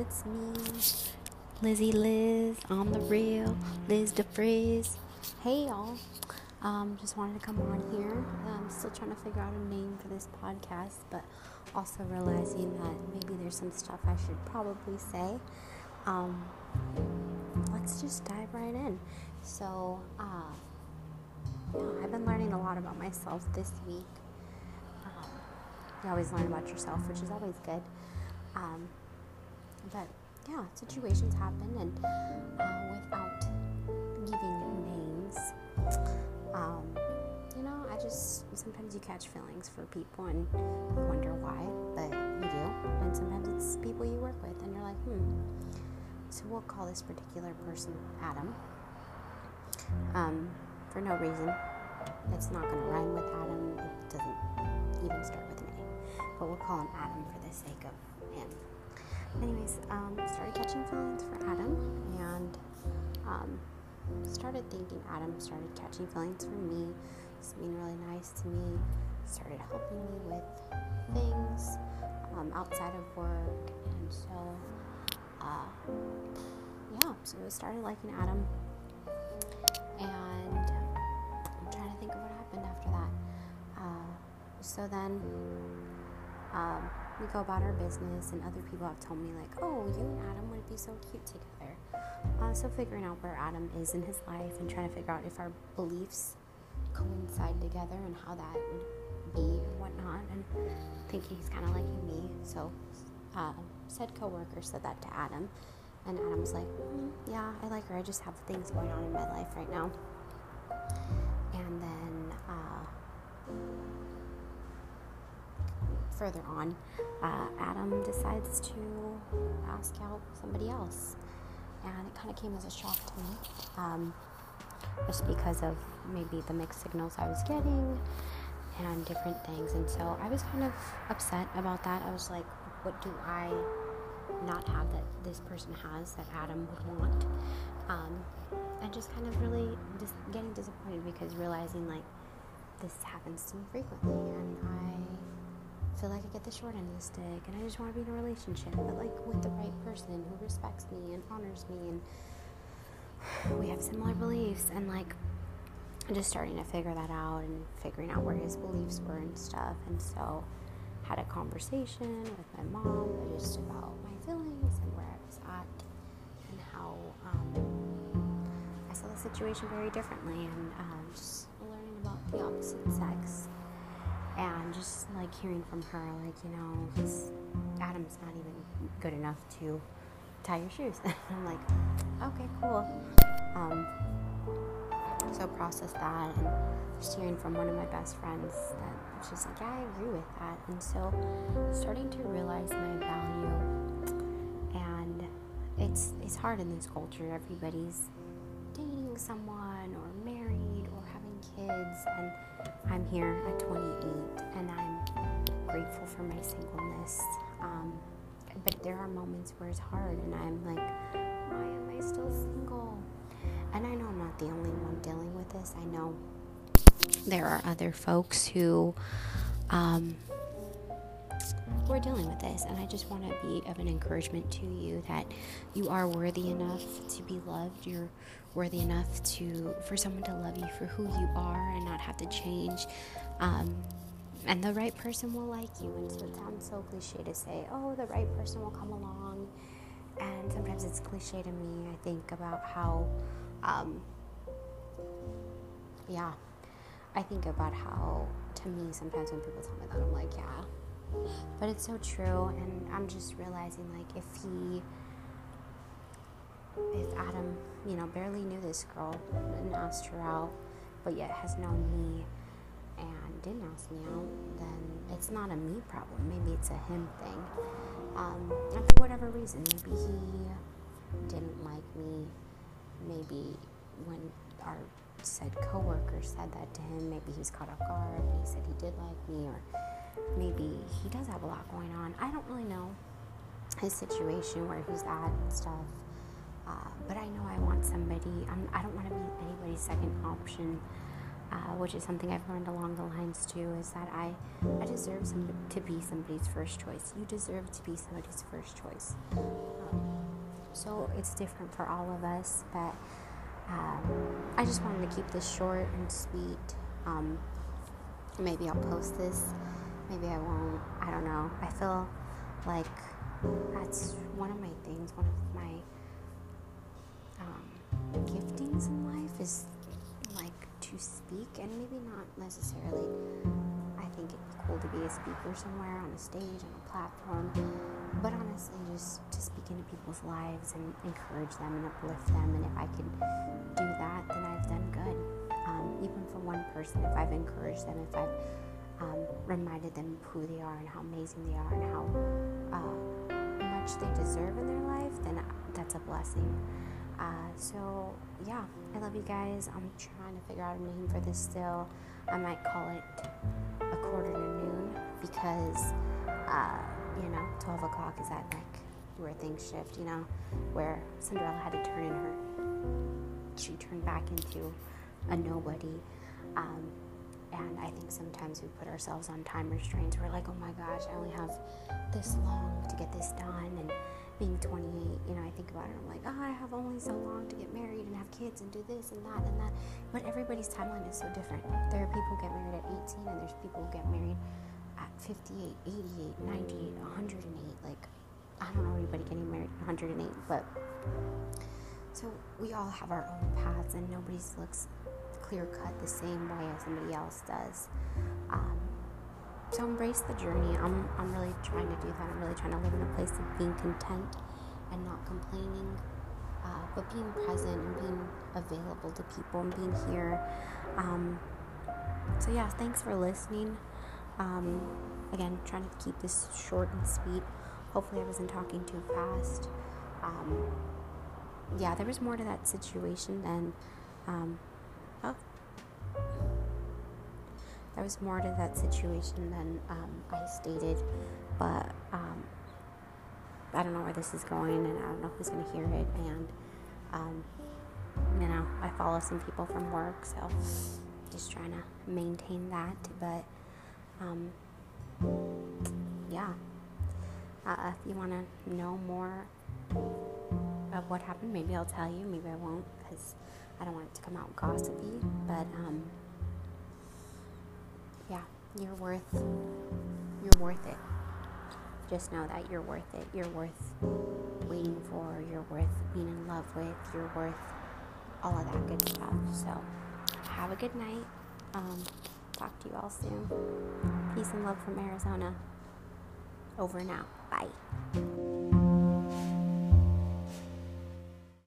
it's me, Lizzy Liz on the real, Liz DeFrizz. Hey y'all, um, just wanted to come on here. I'm still trying to figure out a name for this podcast, but also realizing that maybe there's some stuff I should probably say. Um, let's just dive right in. So, uh, I've been learning a lot about myself this week. Um, you always learn about yourself, which is always good. Um, but yeah, situations happen, and uh, without giving names, um, you know, I just sometimes you catch feelings for people and you wonder why, but you do. And sometimes it's people you work with, and you're like, hmm. So we'll call this particular person Adam. Um, for no reason. It's not going to rhyme with Adam. It doesn't even start with an A. But we'll call him Adam for the sake of him. Anyways, um, started catching feelings for Adam and um, started thinking Adam started catching feelings for me, just being really nice to me, started helping me with things um, outside of work. And so, uh, yeah, so I started liking Adam. And I'm trying to think of what happened after that. Uh, so then, um, we go about our business, and other people have told me, like, oh, you and Adam would be so cute together. Uh, so, figuring out where Adam is in his life and trying to figure out if our beliefs coincide together and how that would be and whatnot, and thinking he's kind of liking me. So, uh, said coworker said that to Adam, and Adam was like, mm, yeah, I like her. I just have things going on in my life right now. And then, uh, further on, uh, Adam decides to ask out somebody else. And it kind of came as a shock to me, um, just because of maybe the mixed signals I was getting and different things. And so I was kind of upset about that. I was like, what do I not have that this person has that Adam would want? Um, and just kind of really just getting disappointed because realizing like this happens to me frequently and I feel like I get the short end of the stick and I just want to be in a relationship, but like with the right person who respects me and honors me and we have similar beliefs and like just starting to figure that out and figuring out where his beliefs were and stuff. And so had a conversation with my mom just about my feelings and where I was at and how um, I saw the situation very differently and um, just learning about the opposite sex and just like hearing from her like you know he's adam's not even good enough to tie your shoes. I'm like okay cool. Um, so process that and just hearing from one of my best friends that she's like yeah i agree with that. And so starting to realize my value and it's it's hard in this culture. Everybody's dating someone or married or having kids and i'm here at 28 and i'm grateful for my singleness. Um, but there are moments where it's hard and i'm like why am i still single? And i know i'm not the only one dealing with this. I know there are other folks who um, who are dealing with this and i just want to be of an encouragement to you that you are worthy enough to be loved you're worthy enough to for someone to love you for who you are and not have to change um, and the right person will like you. And so it sounds so cliche to say oh the right person will come along. And sometimes it's cliche to me i think about how um, yeah i think about how to me sometimes when people tell me that i'm like yeah but it's so true and i'm just realizing like if he if adam you know barely knew this girl and asked her out but yet has known me and didn't ask me out then it's not a me problem. Maybe it's a him thing. Um, and for whatever reason maybe he didn't like me. Maybe when our said coworker said that to him maybe he's caught off guard and he said he did like me or maybe he does have a lot going on. I don't really know his situation, where he's at and stuff. Uh, but I know I want somebody. I'm, I do not want to be anybody's second option. uh, which is something I've learned along the lines too, is that I, I deserve some, to be somebody's first choice. You deserve to be somebody's first choice. Um, so it's different for all of us, but um, I just wanted to keep this short and sweet. Um, maybe I'll post this, maybe I won't. I don't know. I feel like that's one of my things, one of my um, giftings in life is like to speak, and maybe not necessarily. I think it'd be cool to be a speaker somewhere on a stage, on a platform, but honestly, just to speak into people's lives and encourage them and uplift them. And if I could do that, then I've done good. Um, even for one person, if I've encouraged them, if I've um, reminded them who they are and how amazing they are and how uh, much they deserve in their life, then that's a blessing. Uh, so, yeah, I love you guys. I'm trying to figure out a name for this still. I might call it a quarter to noon because, uh, you know, 12 o'clock is at like where things shift, you know, where Cinderella had to turn in her, she turned back into a nobody. Um, and I think sometimes we put ourselves on time restraints. We're like, oh my gosh, I only have this long to get this done. And being 28, you know, I think about it. I'm like, oh, I have only so long to get married and have kids and do this and that and that. But everybody's timeline is so different. There are people who get married at 18, and there's people who get married at 58, 88, 98, 108. Like, I don't know anybody getting married at 108, but so we all have our own paths, and nobody's looks clear cut the same way as somebody else does. Um, so embrace the journey. I'm, I'm really trying to do that. I'm really trying to live in a place of being content and not complaining, uh, but being present and being available to people and being here. Um, so, yeah, thanks for listening. Um, again, trying to keep this short and sweet. Hopefully, I wasn't talking too fast. Um, yeah, there was more to that situation than um. There was more to that situation than um, I stated, but um, I don't know where this is going, and I don't know who's going to hear it. And um, you know, I follow some people from work, so just trying to maintain that. But um, yeah, uh, if you want to know more of what happened, maybe I'll tell you. Maybe I won't, because I don't want it to come out gossipy, but um, yeah, you're worth you're worth it. Just know that you're worth it. You're worth waiting for. You're worth being in love with. You're worth all of that good stuff. So have a good night. Um, talk to you all soon. Peace and love from Arizona. Over now. Bye.